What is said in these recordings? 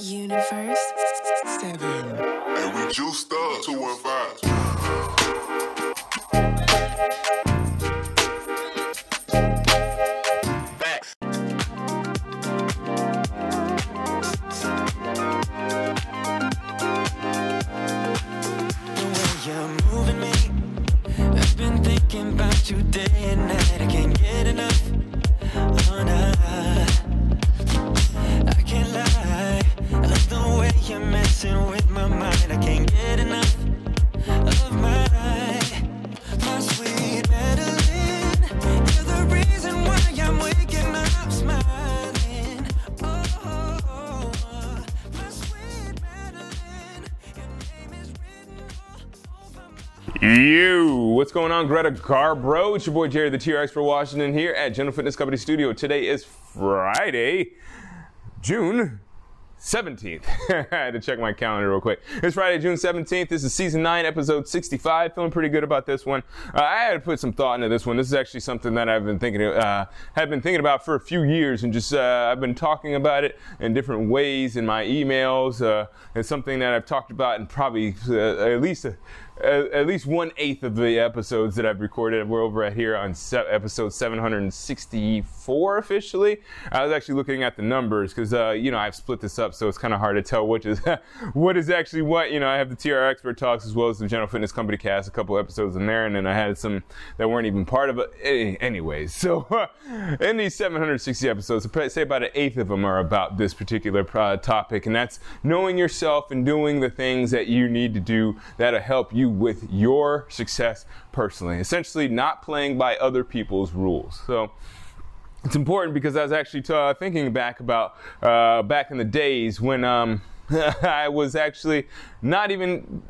Universe 7. And we juiced up 215. Facts. The way you're moving me, I've been thinking about you day and night. I can't with my mind. I can't get enough of my, my sweet Madeline. You're the reason why I'm waking up smiling. Oh, my sweet Madeline. Your name is written all over my You, what's going on, Greta Garbro? It's your boy Jerry, the TRX for Washington, here at General Fitness Company Studio. Today is Friday, June 17th. I had to check my calendar real quick. It's Friday, June 17th. This is season 9, episode 65. Feeling pretty good about this one. Uh, I had to put some thought into this one. This is actually something that I've been thinking uh, have been thinking about for a few years and just uh, I've been talking about it in different ways in my emails. Uh, it's something that I've talked about in probably uh, at least a, at least one eighth of the episodes that I've recorded. We're over at here on se- episode 764 officially. I was actually looking at the numbers because uh, you know I've split this up, so it's kind of hard to tell which is what is actually what. You know, I have the TR Expert Talks as well as the General Fitness Company Cast, a couple episodes in there, and then I had some that weren't even part of it. Anyways, so in these 760 episodes, say about an eighth of them are about this particular uh, topic, and that's knowing yourself and doing the things that you need to do that'll help you with your success personally. Essentially, not playing by other people's rules. So it's important because I was actually t- uh, thinking back about uh, back in the days when um, I was actually not even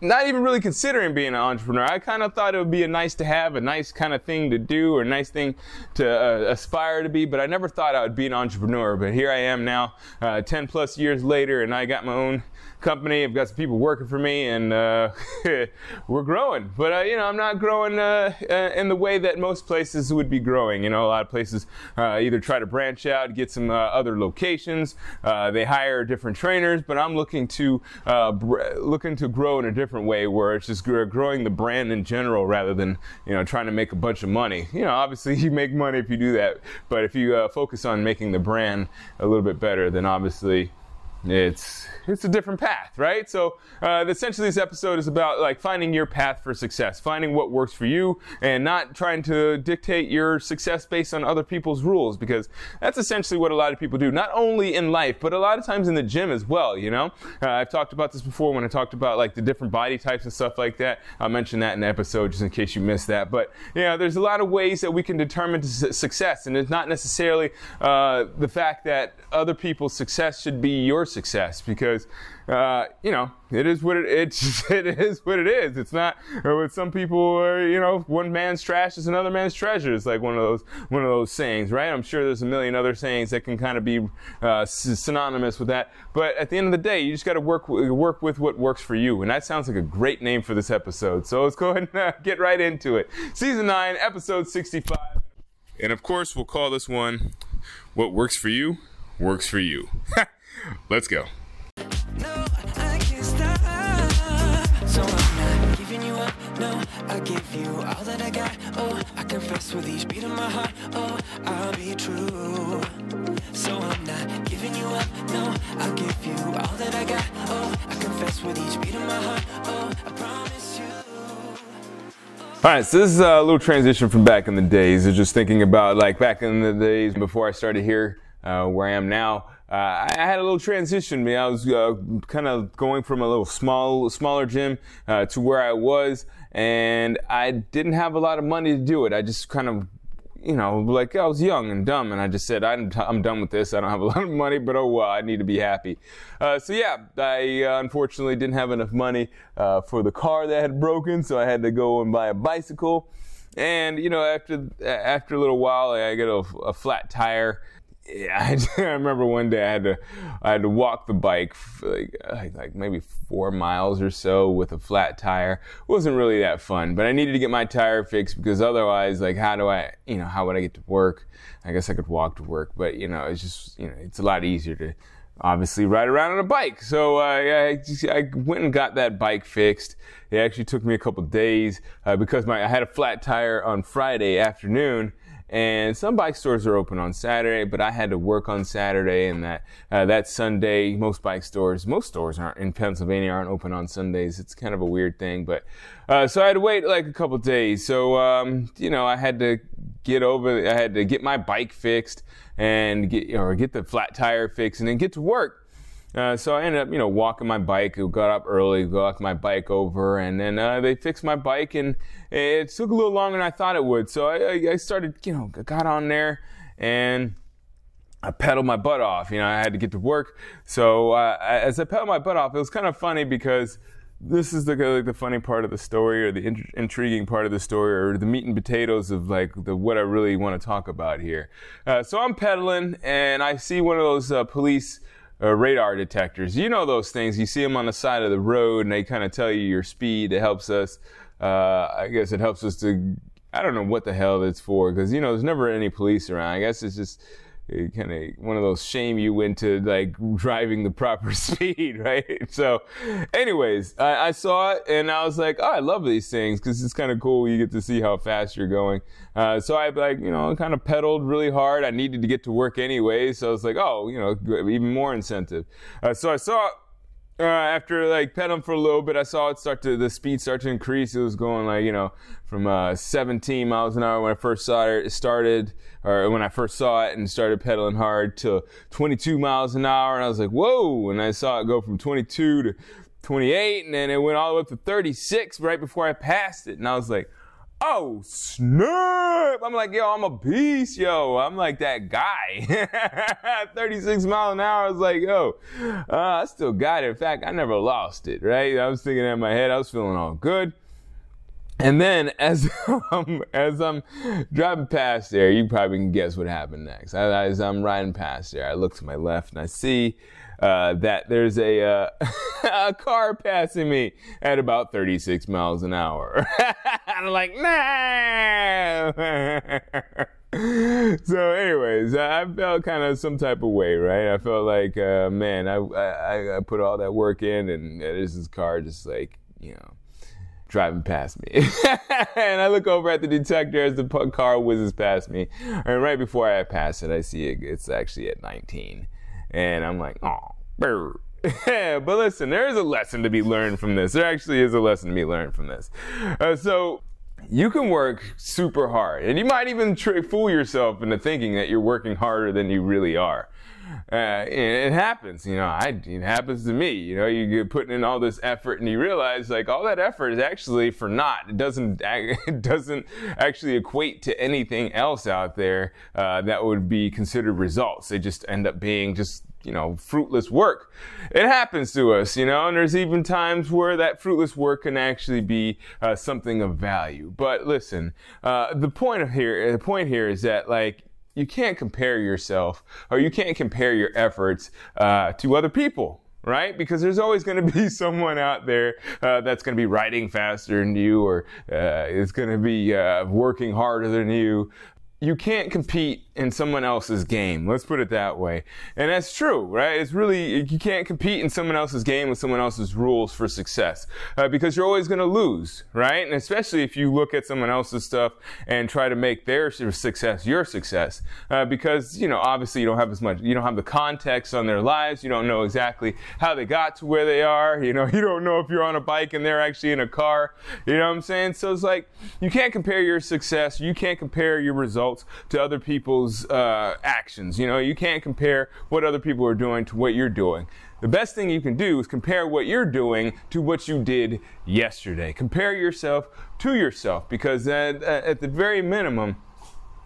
not even really considering being an entrepreneur. I kind of thought it would be a nice to have, a nice kind of thing to do, or a nice thing to uh, aspire to be. But I never thought I would be an entrepreneur. But here I am now, uh, 10 plus years later, and I got my own company. I've got some people working for me, and uh, we're growing. But uh, you know, I'm not growing uh, uh, in the way that most places would be growing. You know, a lot of places either try to branch out, get some other locations. They hire different trainers, but I'm looking to br- looking to grow in a different way, where it's just gr- growing the brand in general rather than you know trying to make a bunch of money. You know, obviously you make money if you do that, but if you uh, focus on making the brand a little bit better, then obviously it's it's a different path, right? So uh, essentially, this episode is about like finding your path for success, finding what works for you, and not trying to dictate your success based on other people's rules, because that's essentially what a lot of people do, not only in life, but a lot of times in the gym as well. You know, uh, I've talked about this before when I talked about like the different body types and stuff like that. I'll mention that in the episode just in case you missed that. But yeah, there's a lot of ways that we can determine su- success, and it's not necessarily uh, the fact that other people's success should be your success because uh, you know it is what it it's it is what it is. It's not uh, with some people are you know one man's trash is another man's treasure. It's like one of those one of those sayings, right? I'm sure there's a million other sayings that can kind of be uh, synonymous with that. But at the end of the day, you just got to work work with what works for you, and that sounds like a great name for this episode. So let's go ahead and uh, get right into it. Season nine, episode 65. And of course, we'll call this one What Works for You, Works for You. Let's go. No, I can't stop. So I'm not giving you up. No, I give you all that I got. Oh, I confess with each beat of my heart. Oh, I'll be true. So I'm not giving you up. No, I'll give you all that I got. Oh, I confess with each beat of my heart. Oh, I promise you. All right, so this is a little transition from back in the days. Of just thinking about like back in the days before I started here, uh, where I am now. Uh, I had a little transition. I was uh, kind of going from a little small, smaller gym uh, to where I was, and I didn't have a lot of money to do it. I just kind of you know, like I was young and dumb, and I just said, I'm, I'm done with this. I don't have a lot of money, but oh well, I need to be happy. Uh, so yeah, I uh, unfortunately didn't have enough money uh, for the car that had broken, so I had to go and buy a bicycle. And you know, after after a little while, I got a, a flat tire. Yeah, I, I remember one day I had to I had to walk the bike like like, like maybe four miles or so with a flat tire. It wasn't really that fun, but I needed to get my tire fixed because otherwise, like, how do I, you know, how would I get to work? I guess I could walk to work, but you know, it's just you know, it's a lot easier to obviously ride around on a bike. So uh, I, I went and got that bike fixed. It actually took me a couple days uh, because my I had a flat tire on Friday afternoon. And some bike stores are open on Saturday, but I had to work on Saturday, and that uh, that Sunday, most bike stores, most stores aren't in Pennsylvania aren't open on Sundays. It's kind of a weird thing, but uh, so I had to wait like a couple days. So um, you know, I had to get over. I had to get my bike fixed and get or get the flat tire fixed, and then get to work. Uh, so I ended up, you know, walking my bike. Got up early, got my bike over, and then uh, they fixed my bike, and it took a little longer than I thought it would. So I, I started, you know, got on there, and I pedaled my butt off. You know, I had to get to work. So uh, as I pedaled my butt off, it was kind of funny because this is the like the funny part of the story, or the int- intriguing part of the story, or the meat and potatoes of like the what I really want to talk about here. Uh, so I'm pedaling, and I see one of those uh, police uh, radar detectors. You know those things. You see them on the side of the road, and they kind of tell you your speed. It helps us. Uh, I guess it helps us to. I don't know what the hell it's for because you know there's never any police around. I guess it's just kind of one of those shame you into like driving the proper speed, right? So, anyways, I, I, saw it and I was like, oh, I love these things because it's kind of cool. You get to see how fast you're going. Uh, so I like, you know, kind of pedaled really hard. I needed to get to work anyway. So I was like, oh, you know, even more incentive. Uh, so I saw uh, after like pedaling for a little bit, I saw it start to the speed start to increase. It was going like you know from uh, 17 miles an hour when I first saw it started, or when I first saw it and started pedaling hard to 22 miles an hour, and I was like whoa! And I saw it go from 22 to 28, and then it went all the way up to 36 right before I passed it, and I was like oh snap i'm like yo i'm a beast yo. I'm like that guy. 36 miles an hour. I was like yo uh, i still got it. In fact i never lost it right? I was thinking in my head i was feeling all good. And then as as I'm driving past there, you probably can guess what happened next. As I'm riding past there, I look to my left and I see uh, that there's a, uh, a car passing me at about 36 miles an hour. I'm like, nah. so, anyways, I felt kind of some type of way, right? I felt like, uh, man, I, I, I put all that work in, and there's this car just like, you know, driving past me. and I look over at the detector as the car whizzes past me. And right before I pass it, I see it, it's actually at 19. And I'm like, oh, but listen, there is a lesson to be learned from this. There actually is a lesson to be learned from this. Uh, so you can work super hard, and you might even fool yourself into thinking that you're working harder than you really are. Uh, it happens, you know. I, it happens to me. You know, you get putting in all this effort, and you realize like all that effort is actually for naught. It doesn't it doesn't actually equate to anything else out there uh, that would be considered results. They just end up being just you know, fruitless work. It happens to us, you know, and there's even times where that fruitless work can actually be uh, something of value. But listen, uh, the point here, the point here is that like you can't compare yourself or you can't compare your efforts uh, to other people right? Because there's always going to be someone out there uh, that's going to be writing faster than you or uh, is going to be uh, working harder than you you can't compete in someone else's game. Let's put it that way. And that's true, right? It's really, you can't compete in someone else's game with someone else's rules for success uh, because you're always going to lose, right? And especially if you look at someone else's stuff and try to make their success your success uh, because, you know, obviously you don't have as much, you don't have the context on their lives. You don't know exactly how they got to where they are. You know, you don't know if you're on a bike and they're actually in a car. You know what I'm saying? So it's like, you can't compare your success. You can't compare your results results to other people's uh, actions. You know, you can't compare what other people are doing to what you're doing. The best thing you can do is compare what you're doing to what you did yesterday. Compare yourself to yourself because at, at the very minimum,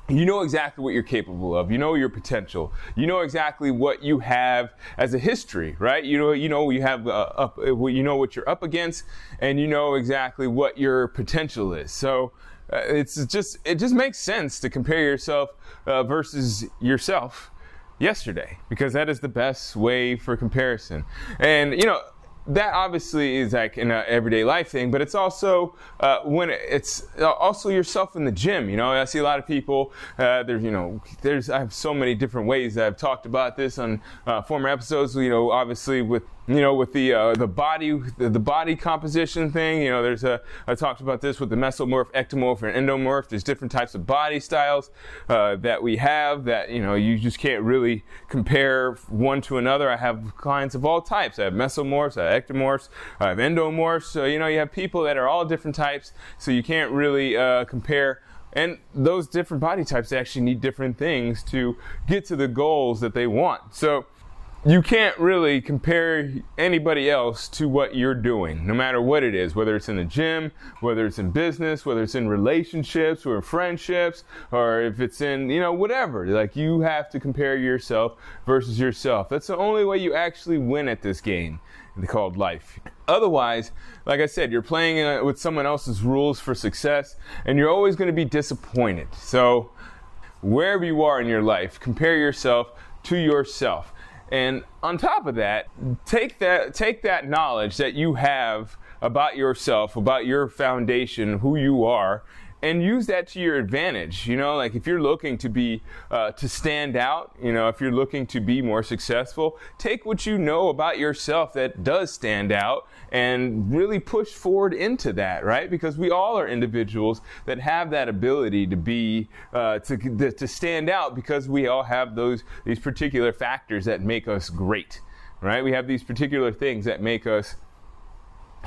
you know exactly what you're capable of. You know your potential. You know exactly what you have as a history, right? You know, you know you have uh, up, you know what you're up against, and you know exactly what your potential is. So uh, it's just it just makes sense to compare yourself uh, versus yourself yesterday because that is the best way for comparison. And you know, that obviously is like an everyday life thing, but it's also uh, when it's uh, also yourself in the gym. You know, I see a lot of people. Uh, there's, you know, there's I have so many different ways I've talked about this on uh, former episodes. You know, obviously with you know, with the uh, the body the, the, body composition thing. You know, there's a I talked about this with the mesomorph, ectomorph, and endomorph. There's different types of body styles uh, that we have that you know you just can't really compare one to another. I have clients of all types. I have mesomorphs, I have ectomorphs, I have endomorphs. So you know, you have people that are all different types. So you can't really uh, compare. And those different body types actually need different things to get to the goals that they want. So you can't really compare anybody else to what you're doing, no matter what it is, whether it's in the gym, whether it's in business, whether it's in relationships or friendships, or if it's in, you know, whatever. Like you have to compare yourself versus yourself. That's the only way you actually win at this game called life. Otherwise, like I said, you're playing uh, with someone else's rules for success, and you're always going to be disappointed. So, wherever you are in your life, compare yourself to yourself. And on top of that, take that take that knowledge that you have about yourself, about your foundation, who you are, and use that to your advantage. You know, like if you're looking to be uh, to stand out, you know, if you're looking to be more successful, take what you know about yourself that does stand out and really push forward into that, right? Because we all are individuals that have that ability to be uh, to to stand out because we all have those these particular factors that make us great, right? We have these particular things that make us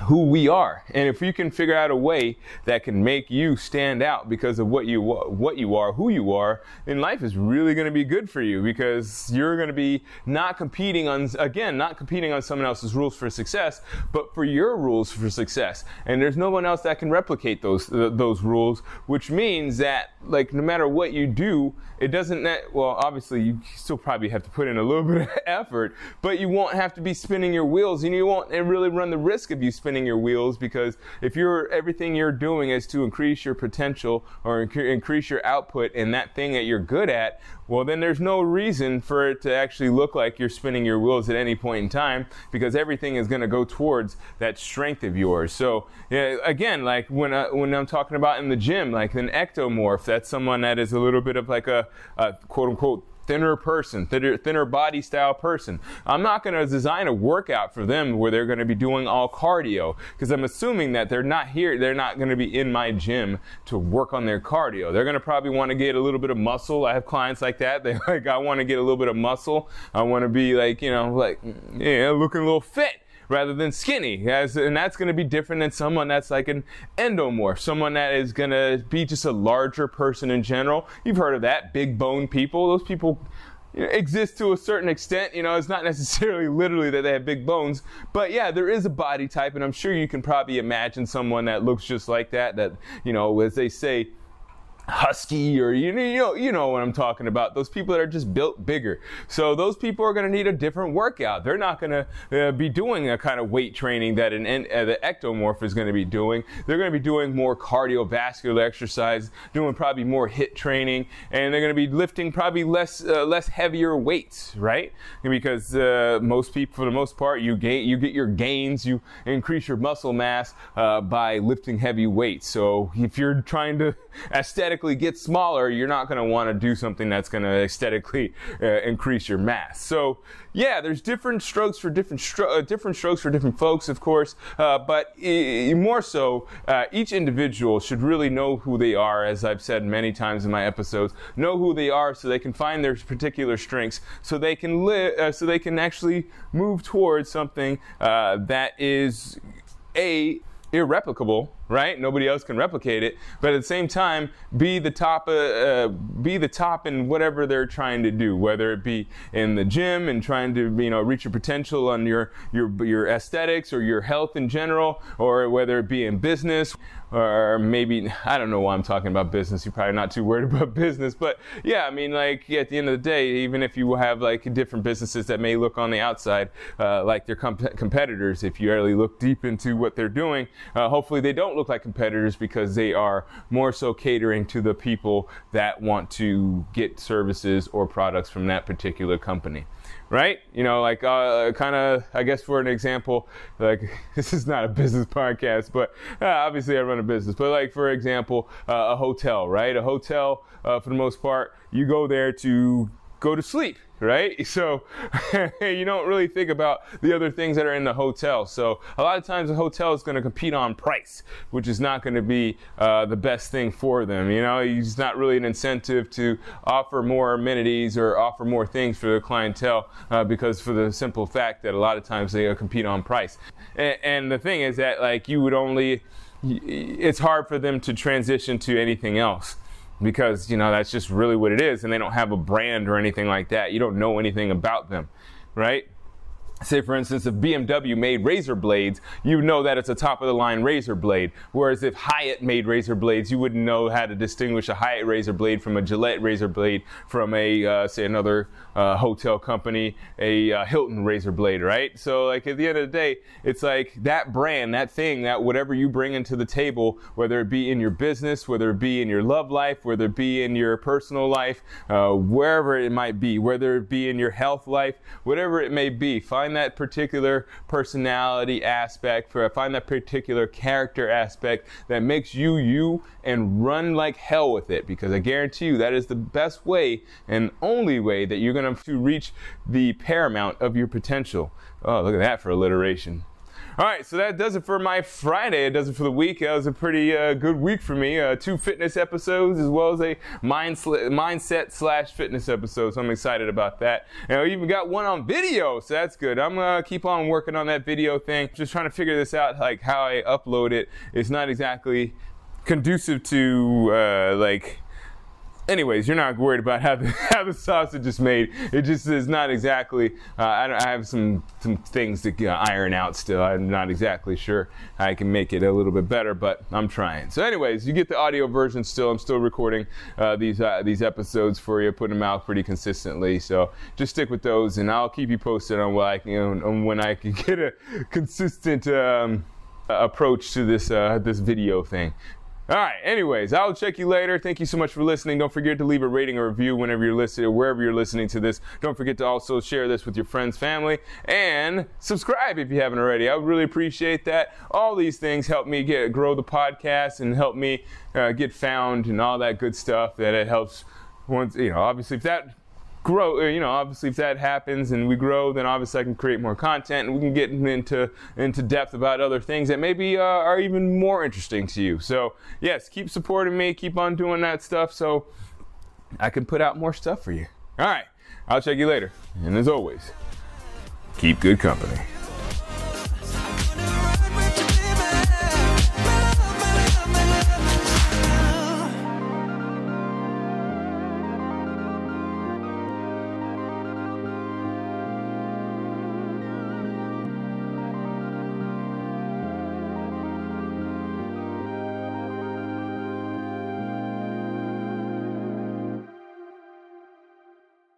who we are. And if you can figure out a way that can make you stand out because of what you what you are, who you are, then life is really going to be good for you because you're going to be not competing on again, not competing on someone else's rules for success, but for your rules for success. And there's no one else that can replicate those those rules, which means that like no matter what you do, it doesn't that well, obviously you still probably have to put in a little bit of effort, but you won't have to be spinning your wheels and you won't really run the risk of you spinning your wheels because if you're everything you're doing is to increase your potential or increase your output in that thing that you're good at, well then there's no reason for it to actually look like you're spinning your wheels at any point in time because everything is going to go towards that strength of yours. So yeah, again, like when I, when I'm talking about in the gym, like an ectomorph, that's someone that is a little bit of like a, a quote unquote thinner person, thinner, thinner body style person. I'm not going to design a workout for them where they're going to be doing all cardio because I'm assuming that they're not here, they're not going to be in my gym to work on their cardio. They're going to probably want to get a little bit of muscle. I have clients like that. They like, I want to get a little bit of muscle. I want to be like, you know, like, yeah, looking a little fit rather than skinny. As, and that's going to be different than someone that's like an endomorph, someone that is going to be just a larger person in general. You've heard of that, big bone people. Those people you know, exist to a certain extent. You know, it's not necessarily literally that they have big bones, but yeah, there is a body type, and I'm sure you can probably imagine someone that looks just like that. That you know, as they say, husky or you know you know what I'm talking about. Those people that are just built bigger. So those people are going to need a different workout. They're not going to uh, be doing a kind of weight training that an uh, the ectomorph is going to be doing. They're going to be doing more cardiovascular exercise doing probably more HIIT training and they're going to be lifting probably less uh, less heavier weights right? Because uh, most people for the most part you gain you get your gains you increase your muscle mass uh, by lifting heavy weights. So if you're trying to aesthetic aesthetically get smaller, you're not going to want to do something that's going to aesthetically uh, increase your mass. So, yeah, there's different strokes for different stro- uh, different strokes for different folks, of course, uh, but I- more so, uh, each individual should really know who they are, as I've said many times in my episodes. Know who they are so they can find their particular strengths, so they can live, uh, so they can actually move towards something uh, that is a irreplicable right? Nobody else can replicate it. But at the same time, be the top, uh, uh, be the top in whatever they're trying to do, whether it be in the gym and trying to, you know, reach your potential on your your your aesthetics or your health in general, or whether it be in business, or maybe I don't know why I'm talking about business. You're probably not too worried about business, but yeah, I mean, like at the end of the day, even if you have like different businesses that may look on the outside uh, like their comp- competitors, if you really look deep into what they're doing, uh, hopefully they don't don't look like competitors because they are more so catering to the people that want to get services or products from that particular company right? You know, like uh, kind of, I guess for an example, like this is not a business podcast, but uh, obviously I run a business. But like for example, uh, a hotel, right? A hotel, uh, for the most part, you go there to go to sleep, right? So you don't really think about the other things that are in the hotel. So a lot of times a hotel is going to compete on price, which is not going to be uh, the best thing for them. You know, it's not really an incentive to offer more amenities or offer more things for the clientele uh, because for the simple fact that a lot of times they compete on price. And, and the thing is that like you would only, it's hard for them to transition to anything else because you know that's just really what it is and they don't have a brand or anything like that. You don't know anything about them right Say, for instance, if BMW made razor blades, you know that it's a top of the line razor blade. Whereas if Hyatt made razor blades, you wouldn't know how to distinguish a Hyatt razor blade from a Gillette razor blade from a, uh, say, another uh, hotel company, a uh, Hilton razor blade, right? So, like, at the end of the day, it's like that brand, that thing, that whatever you bring into the table, whether it be in your business, whether it be in your love life, whether it be in your personal life, uh, wherever it might be, whether it be in your health life, whatever it may be, find find that particular personality aspect, for find that particular character aspect that makes you you and run like hell with it because I guarantee you that is the best way and only way that you're going to reach the paramount of your potential. Oh, look at that for alliteration. All right, so that does it for my Friday. It does it for the week. That was a pretty uh, good week for me. Uh, two fitness episodes as well as a mind sl- mindset slash fitness episode. So I'm excited about that. And I even got one on video, so that's good. I'm gonna keep on working on that video thing. Just trying to figure this out, like how I upload it. It's not exactly conducive to uh, like anyways, you're not worried about how the, how the sausage is made. It just is not exactly. Uh, I, I, have some some things to uh, iron out still. I'm not exactly sure I can make it a little bit better, but I'm trying. So, anyways, you get the audio version still. I'm still recording uh, these uh, these episodes for you, putting them out pretty consistently. So just stick with those, and I'll keep you posted on what I can, on when I can get a consistent. Um, approach to this uh, this video thing. All right. Anyways, I'll check you later. Thank you so much for listening. Don't forget to leave a rating or review whenever you're listening, or wherever you're listening to this. Don't forget to also share this with your friends, family, and subscribe if you haven't already. I would really appreciate that. All these things help me get grow the podcast and help me uh, get found and all that good stuff. That it helps. Once you know, obviously, if that grow, uh, you know, obviously if that happens and we grow, then obviously I can create more content and we can get into into depth about other things that maybe uh, are even more interesting to you. So yes, keep supporting me, keep on doing that stuff, so I can put out more stuff for you. All right, I'll check you later, and as always, keep good company.